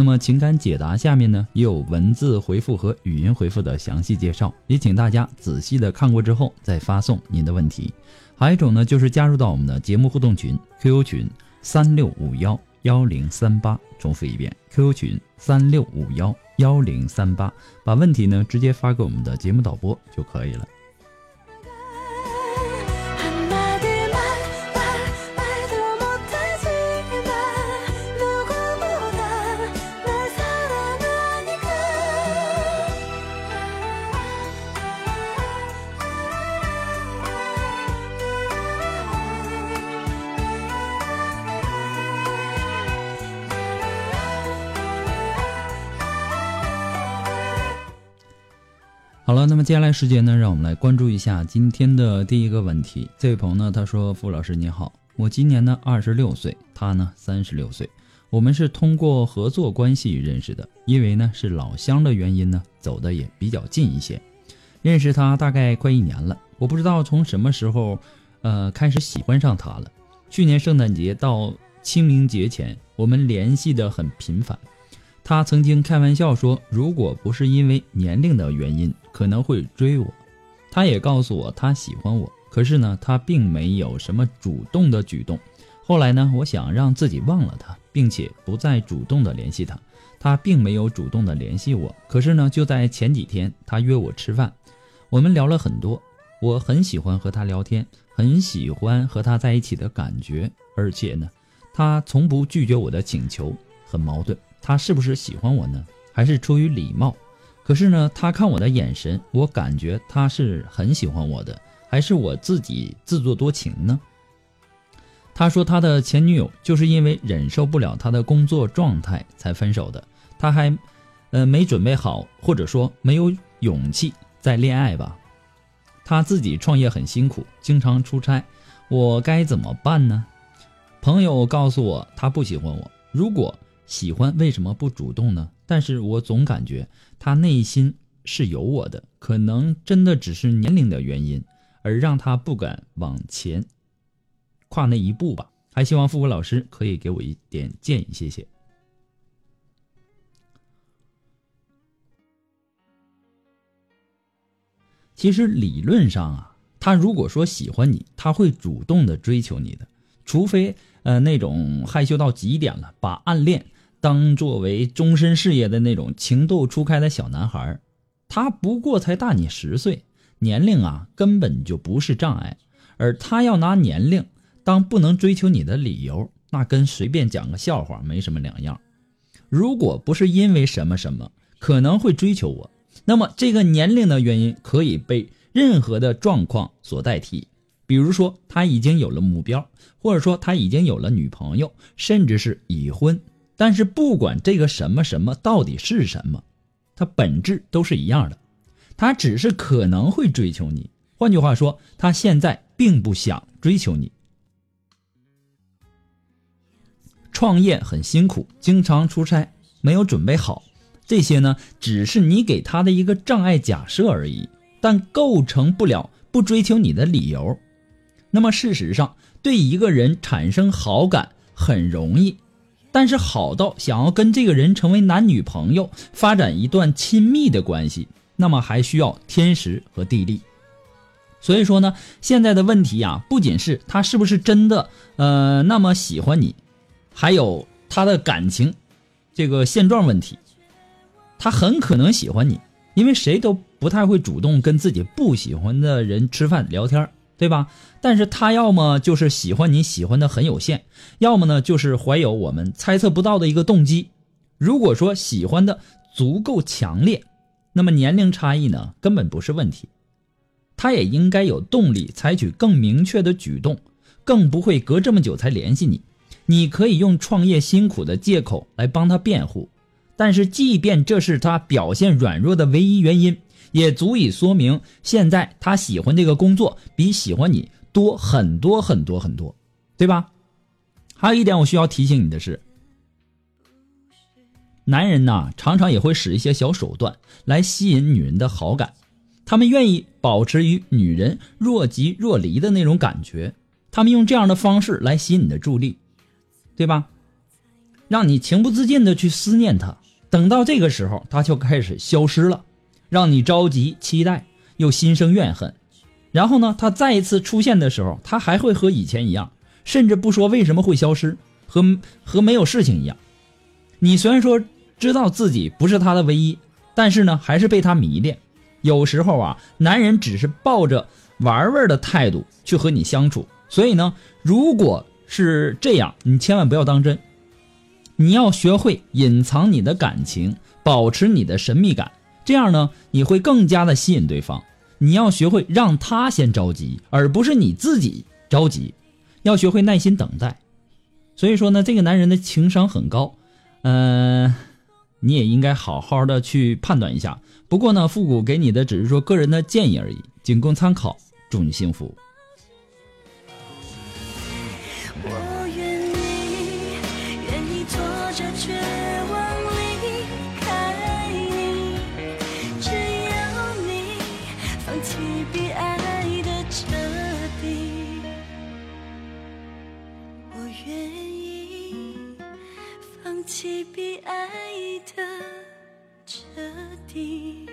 那么情感解答下面呢也有文字回复和语音回复的详细介绍，也请大家仔细的看过之后再发送您的问题。还有一种呢就是加入到我们的节目互动群 QQ 群三六五幺幺零三八，重复一遍 QQ 群三六五幺幺零三八，把问题呢直接发给我们的节目导播就可以了。好了，那么接下来时间呢，让我们来关注一下今天的第一个问题。这位朋友呢，他说：“傅老师你好，我今年呢二十六岁，他呢三十六岁，我们是通过合作关系认识的，因为呢是老乡的原因呢，走的也比较近一些。认识他大概快一年了，我不知道从什么时候，呃开始喜欢上他了。去年圣诞节到清明节前，我们联系的很频繁。”他曾经开玩笑说：“如果不是因为年龄的原因，可能会追我。”他也告诉我他喜欢我，可是呢，他并没有什么主动的举动。后来呢，我想让自己忘了他，并且不再主动的联系他。他并没有主动的联系我，可是呢，就在前几天，他约我吃饭，我们聊了很多。我很喜欢和他聊天，很喜欢和他在一起的感觉，而且呢，他从不拒绝我的请求，很矛盾。他是不是喜欢我呢？还是出于礼貌？可是呢，他看我的眼神，我感觉他是很喜欢我的，还是我自己自作多情呢？他说他的前女友就是因为忍受不了他的工作状态才分手的，他还，呃，没准备好，或者说没有勇气再恋爱吧。他自己创业很辛苦，经常出差，我该怎么办呢？朋友告诉我，他不喜欢我，如果。喜欢为什么不主动呢？但是我总感觉他内心是有我的，可能真的只是年龄的原因，而让他不敢往前跨那一步吧。还希望复古老师可以给我一点建议，谢谢。其实理论上啊，他如果说喜欢你，他会主动的追求你的，除非呃那种害羞到极点了，把暗恋。当作为终身事业的那种情窦初开的小男孩，他不过才大你十岁，年龄啊根本就不是障碍，而他要拿年龄当不能追求你的理由，那跟随便讲个笑话没什么两样。如果不是因为什么什么可能会追求我，那么这个年龄的原因可以被任何的状况所代替，比如说他已经有了目标，或者说他已经有了女朋友，甚至是已婚。但是不管这个什么什么到底是什么，它本质都是一样的，他只是可能会追求你。换句话说，他现在并不想追求你。创业很辛苦，经常出差，没有准备好，这些呢，只是你给他的一个障碍假设而已，但构成不了不追求你的理由。那么事实上，对一个人产生好感很容易。但是好到想要跟这个人成为男女朋友，发展一段亲密的关系，那么还需要天时和地利。所以说呢，现在的问题呀，不仅是他是不是真的呃那么喜欢你，还有他的感情这个现状问题，他很可能喜欢你，因为谁都不太会主动跟自己不喜欢的人吃饭聊天，对吧？但是他要么就是喜欢你喜欢的很有限，要么呢就是怀有我们猜测不到的一个动机。如果说喜欢的足够强烈，那么年龄差异呢根本不是问题，他也应该有动力采取更明确的举动，更不会隔这么久才联系你。你可以用创业辛苦的借口来帮他辩护，但是即便这是他表现软弱的唯一原因，也足以说明现在他喜欢这个工作比喜欢你多很多很多很多，对吧？还有一点我需要提醒你的是，男人呐常常也会使一些小手段来吸引女人的好感，他们愿意保持与女人若即若离的那种感觉，他们用这样的方式来吸引你的注意力。对吧？让你情不自禁的去思念他，等到这个时候，他就开始消失了，让你着急、期待又心生怨恨。然后呢，他再一次出现的时候，他还会和以前一样，甚至不说为什么会消失，和和没有事情一样。你虽然说知道自己不是他的唯一，但是呢，还是被他迷恋。有时候啊，男人只是抱着玩玩的态度去和你相处，所以呢，如果。是这样，你千万不要当真。你要学会隐藏你的感情，保持你的神秘感，这样呢，你会更加的吸引对方。你要学会让他先着急，而不是你自己着急。要学会耐心等待。所以说呢，这个男人的情商很高，嗯，你也应该好好的去判断一下。不过呢，复古给你的只是说个人的建议而已，仅供参考。祝你幸福。比爱的彻底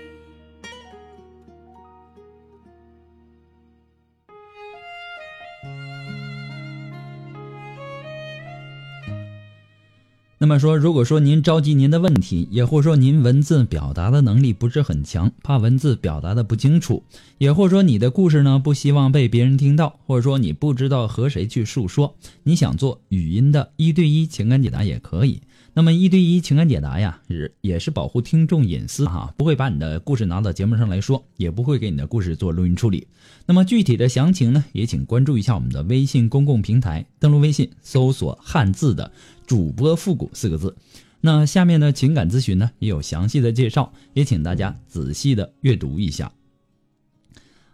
那么说，如果说您着急您的问题，也或说您文字表达的能力不是很强，怕文字表达的不清楚，也或说你的故事呢不希望被别人听到，或者说你不知道和谁去诉说，你想做语音的一对一情感解答也可以。那么一对一情感解答呀，是也是保护听众隐私哈，不会把你的故事拿到节目上来说，也不会给你的故事做录音处理。那么具体的详情呢，也请关注一下我们的微信公共平台，登录微信搜索汉字的主播复古四个字。那下面的情感咨询呢，也有详细的介绍，也请大家仔细的阅读一下。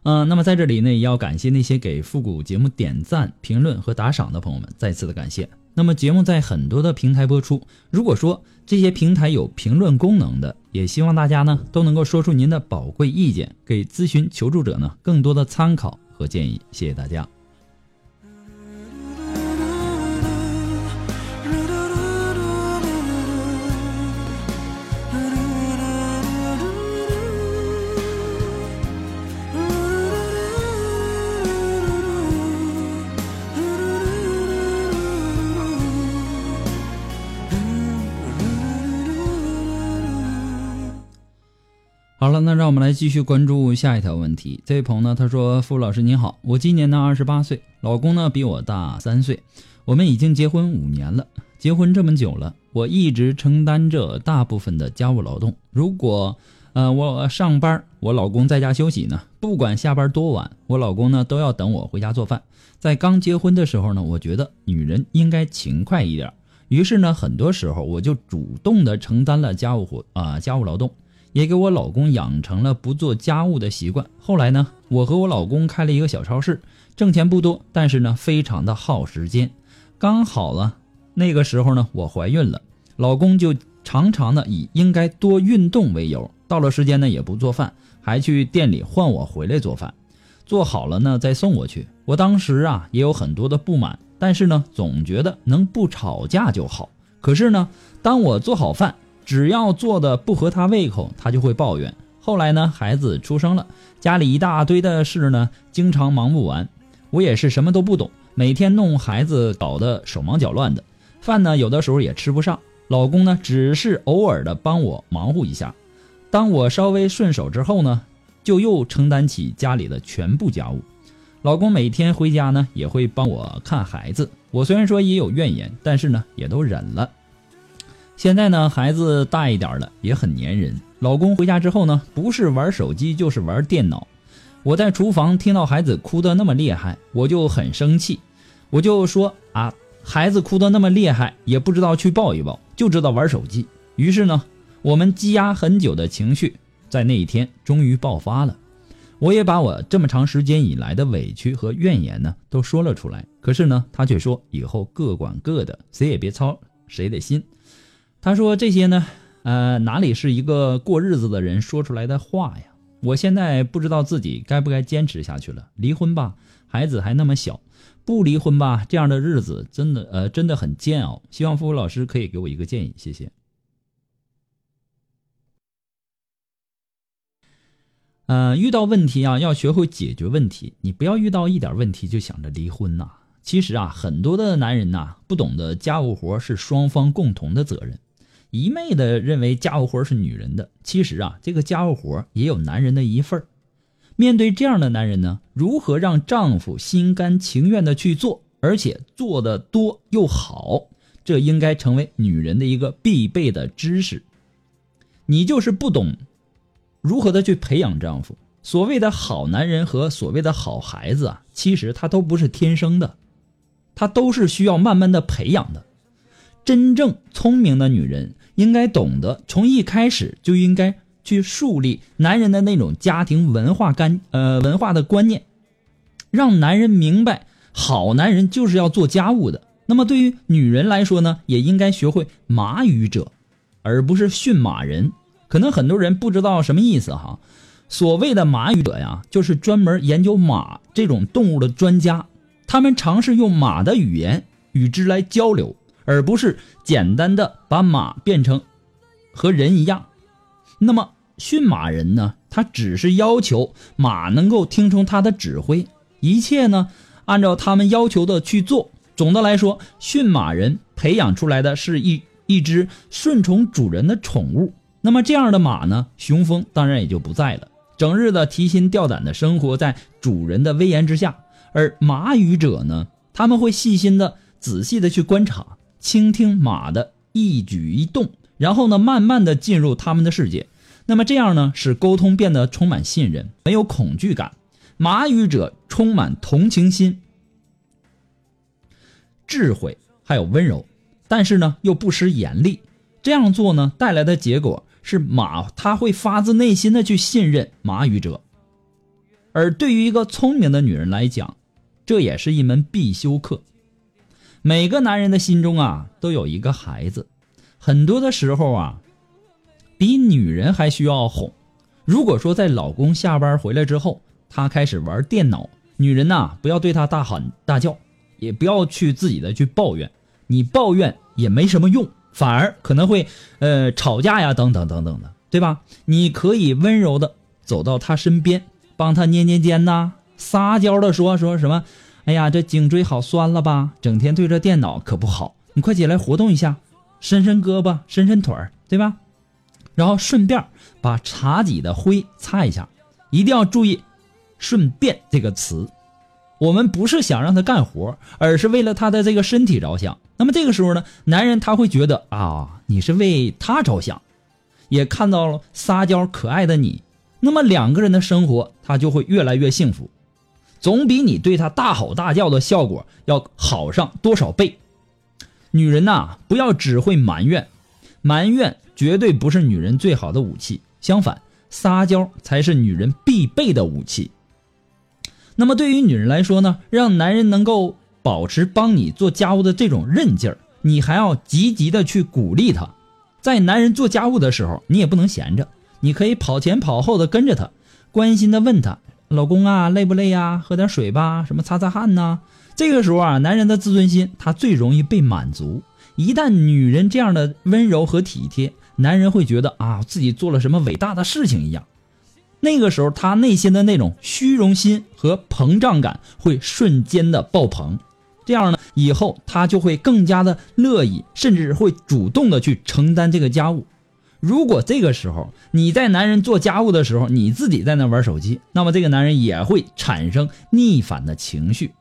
嗯，那么在这里呢，也要感谢那些给复古节目点赞、评论和打赏的朋友们，再次的感谢。那么节目在很多的平台播出，如果说这些平台有评论功能的，也希望大家呢都能够说出您的宝贵意见，给咨询求助者呢更多的参考和建议。谢谢大家。好了，那让我们来继续关注下一条问题。这位朋友呢，他说：“傅老师您好，我今年呢二十八岁，老公呢比我大三岁，我们已经结婚五年了。结婚这么久了，我一直承担着大部分的家务劳动。如果呃我上班，我老公在家休息呢，不管下班多晚，我老公呢都要等我回家做饭。在刚结婚的时候呢，我觉得女人应该勤快一点，于是呢，很多时候我就主动的承担了家务活啊家务劳动。”也给我老公养成了不做家务的习惯。后来呢，我和我老公开了一个小超市，挣钱不多，但是呢，非常的耗时间。刚好了，那个时候呢，我怀孕了，老公就常常的以应该多运动为由，到了时间呢也不做饭，还去店里换我回来做饭，做好了呢再送我去。我当时啊也有很多的不满，但是呢，总觉得能不吵架就好。可是呢，当我做好饭。只要做的不合他胃口，他就会抱怨。后来呢，孩子出生了，家里一大堆的事呢，经常忙不完。我也是什么都不懂，每天弄孩子搞得手忙脚乱的，饭呢有的时候也吃不上。老公呢只是偶尔的帮我忙活一下，当我稍微顺手之后呢，就又承担起家里的全部家务。老公每天回家呢也会帮我看孩子，我虽然说也有怨言，但是呢也都忍了。现在呢孩子大一点了，也很粘人。老公回家之后呢，不是玩手机就是玩电脑。我在厨房听到孩子哭得那么厉害，我就很生气，我就说啊。孩子哭得那么厉害，也不知道去抱一抱，就知道玩手机。于是呢，我们积压很久的情绪，在那一天终于爆发了。我也把我这么长时间以来的委屈和怨言呢，都说了出来。可是呢，他却说以后各管各的，谁也别操谁的心。他说这些呢，呃，哪里是一个过日子的人说出来的话呀？我现在不知道自己该不该坚持下去了。离婚吧，孩子还那么小。不离婚吧，这样的日子真的呃真的很煎熬。希望付付老师可以给我一个建议，谢谢。呃，遇到问题啊，要学会解决问题，你不要遇到一点问题就想着离婚呐。其实啊，很多的男人呐，不懂得家务活是双方共同的责任，一昧的认为家务活是女人的。其实啊，这个家务活也有男人的一份。面对这样的男人呢，如何让丈夫心甘情愿的去做，而且做的多又好，这应该成为女人的一个必备的知识。你就是不懂如何的去培养丈夫。所谓的好男人和所谓的好孩子啊，其实他都不是天生的，他都是需要慢慢的培养的。真正聪明的女人应该懂得，从一开始就应该。去树立男人的那种家庭文化干呃文化的观念，让男人明白好男人就是要做家务的。那么对于女人来说呢，也应该学会马语者，而不是驯马人。可能很多人不知道什么意思哈。所谓的马语者呀，就是专门研究马这种动物的专家，他们尝试用马的语言与之来交流，而不是简单的把马变成和人一样。那么驯马人呢？他只是要求马能够听从他的指挥，一切呢按照他们要求的去做。总的来说，驯马人培养出来的是一一只顺从主人的宠物。那么这样的马呢，雄风当然也就不在了，整日的提心吊胆的生活在主人的威严之下。而马语者呢，他们会细心的、仔细的去观察、倾听马的一举一动，然后呢，慢慢的进入他们的世界。那么这样呢，使沟通变得充满信任，没有恐惧感。马语者充满同情心、智慧，还有温柔，但是呢又不失严厉。这样做呢带来的结果是马他会发自内心的去信任马语者。而对于一个聪明的女人来讲，这也是一门必修课。每个男人的心中啊都有一个孩子，很多的时候啊。比女人还需要哄。如果说在老公下班回来之后，他开始玩电脑，女人呐，不要对他大喊大叫，也不要去自己的去抱怨，你抱怨也没什么用，反而可能会呃吵架呀，等等等等的，对吧？你可以温柔的走到他身边，帮他捏捏肩呐，撒娇的说说什么，哎呀，这颈椎好酸了吧？整天对着电脑可不好，你快起来活动一下，伸伸胳膊，伸伸腿儿，对吧？然后顺便把茶几的灰擦一下，一定要注意“顺便”这个词。我们不是想让他干活，而是为了他的这个身体着想。那么这个时候呢，男人他会觉得啊，你是为他着想，也看到了撒娇可爱的你。那么两个人的生活他就会越来越幸福，总比你对他大吼大叫的效果要好上多少倍。女人呐，不要只会埋怨，埋怨。绝对不是女人最好的武器，相反，撒娇才是女人必备的武器。那么，对于女人来说呢，让男人能够保持帮你做家务的这种韧劲儿，你还要积极的去鼓励他。在男人做家务的时候，你也不能闲着，你可以跑前跑后的跟着他，关心的问他：“老公啊，累不累呀？喝点水吧，什么擦擦汗呐。”这个时候啊，男人的自尊心他最容易被满足。一旦女人这样的温柔和体贴，男人会觉得啊，自己做了什么伟大的事情一样。那个时候，他内心的那种虚荣心和膨胀感会瞬间的爆棚。这样呢，以后他就会更加的乐意，甚至会主动的去承担这个家务。如果这个时候你在男人做家务的时候，你自己在那玩手机，那么这个男人也会产生逆反的情绪。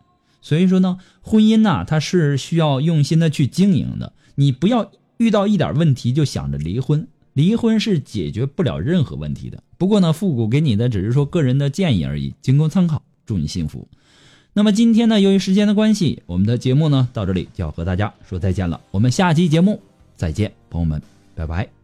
所以说呢，婚姻呐，它是需要用心的去经营的。你不要遇到一点问题就想着离婚，离婚是解决不了任何问题的。不过呢，复古给你的只是说个人的建议而已，仅供参考。祝你幸福。那么今天呢，由于时间的关系，我们的节目呢到这里就要和大家说再见了。我们下期节目再见，朋友们，拜拜。